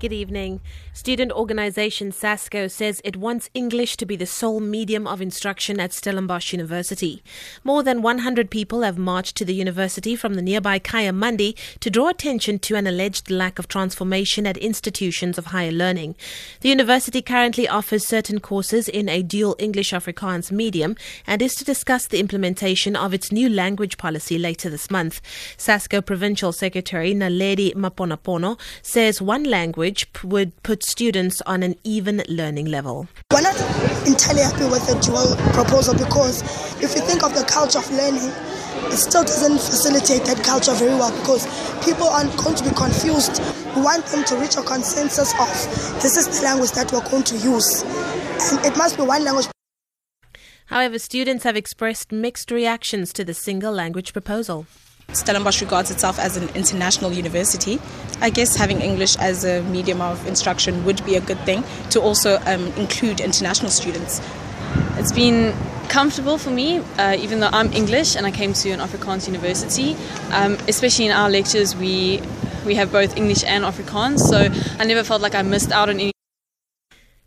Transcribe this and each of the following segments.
Good evening. Student organisation SASCO says it wants English to be the sole medium of instruction at Stellenbosch University. More than 100 people have marched to the university from the nearby Kayamandi to draw attention to an alleged lack of transformation at institutions of higher learning. The university currently offers certain courses in a dual English Afrikaans medium and is to discuss the implementation of its new language policy later this month. SASCO Provincial Secretary Naledi Maponapono says one language would put students on an even learning level. We're not entirely happy with the dual proposal because if you think of the culture of learning, it still doesn't facilitate that culture very well because people aren't going to be confused. We want them to reach a consensus of this is the language that we're going to use. And it must be one language. However, students have expressed mixed reactions to the single language proposal. Stellenbosch regards itself as an international university. I guess having English as a medium of instruction would be a good thing to also um, include international students. It's been comfortable for me, uh, even though I'm English and I came to an Afrikaans university. Um, especially in our lectures, we we have both English and Afrikaans, so I never felt like I missed out on any.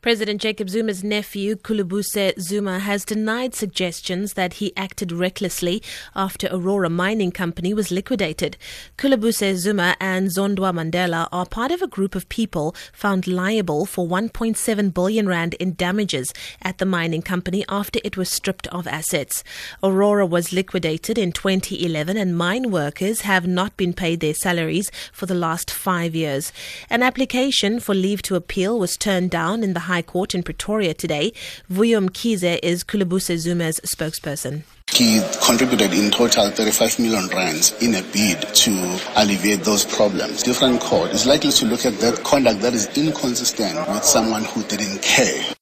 President Jacob Zuma's nephew, Khulubuse Zuma, has denied suggestions that he acted recklessly after Aurora Mining Company was liquidated. Khulubuse Zuma and Zondwa Mandela are part of a group of people found liable for 1.7 billion rand in damages at the mining company after it was stripped of assets. Aurora was liquidated in 2011 and mine workers have not been paid their salaries for the last five years. An application for leave to appeal was turned down in the High Court in Pretoria today. Vuyo Mkhize is Khulubuse Zuma's spokesperson. He contributed in total 35 million rands in a bid to alleviate those problems. Different court is likely to look at that conduct that is inconsistent with someone who didn't care.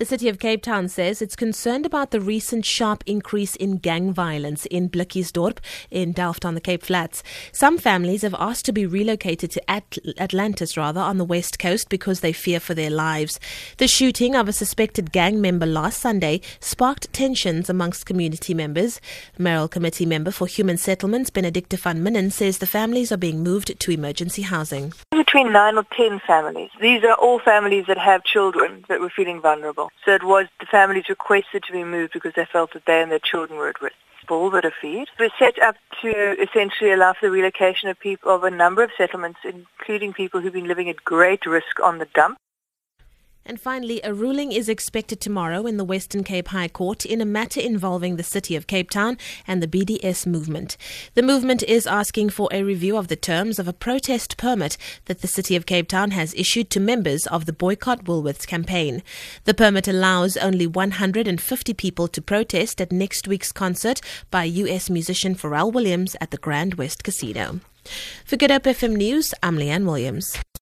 The city of Cape Town says it's concerned about the recent sharp increase in gang violence in Blikkiesdorp in Delft on the Cape Flats. Some families have asked to be relocated to At- Atlantis rather on the west coast because they fear for their lives. The shooting of a suspected gang member last Sunday sparked tensions amongst community members. Mayoral Committee member for Human Settlements Benedicta van Minnen says the families are being moved to emergency housing. Between nine or ten families. These are all families that have children that were feeling vulnerable. So it was the families requested to be moved because they felt that they and their children were at risk. Bull that are feed. We're set up to essentially allow for the relocation of people of a number of settlements, including people who've been living at great risk on the dump. And finally, a ruling is expected tomorrow in the Western Cape High Court in a matter involving the city of Cape Town and the BDS movement. The movement is asking for a review of the terms of a protest permit that the city of Cape Town has issued to members of the Boycott Woolworths campaign. The permit allows only 150 people to protest at next week's concert by US musician Pharrell Williams at the Grand West Casino. For Good Hope FM News, I'm Leanne Williams.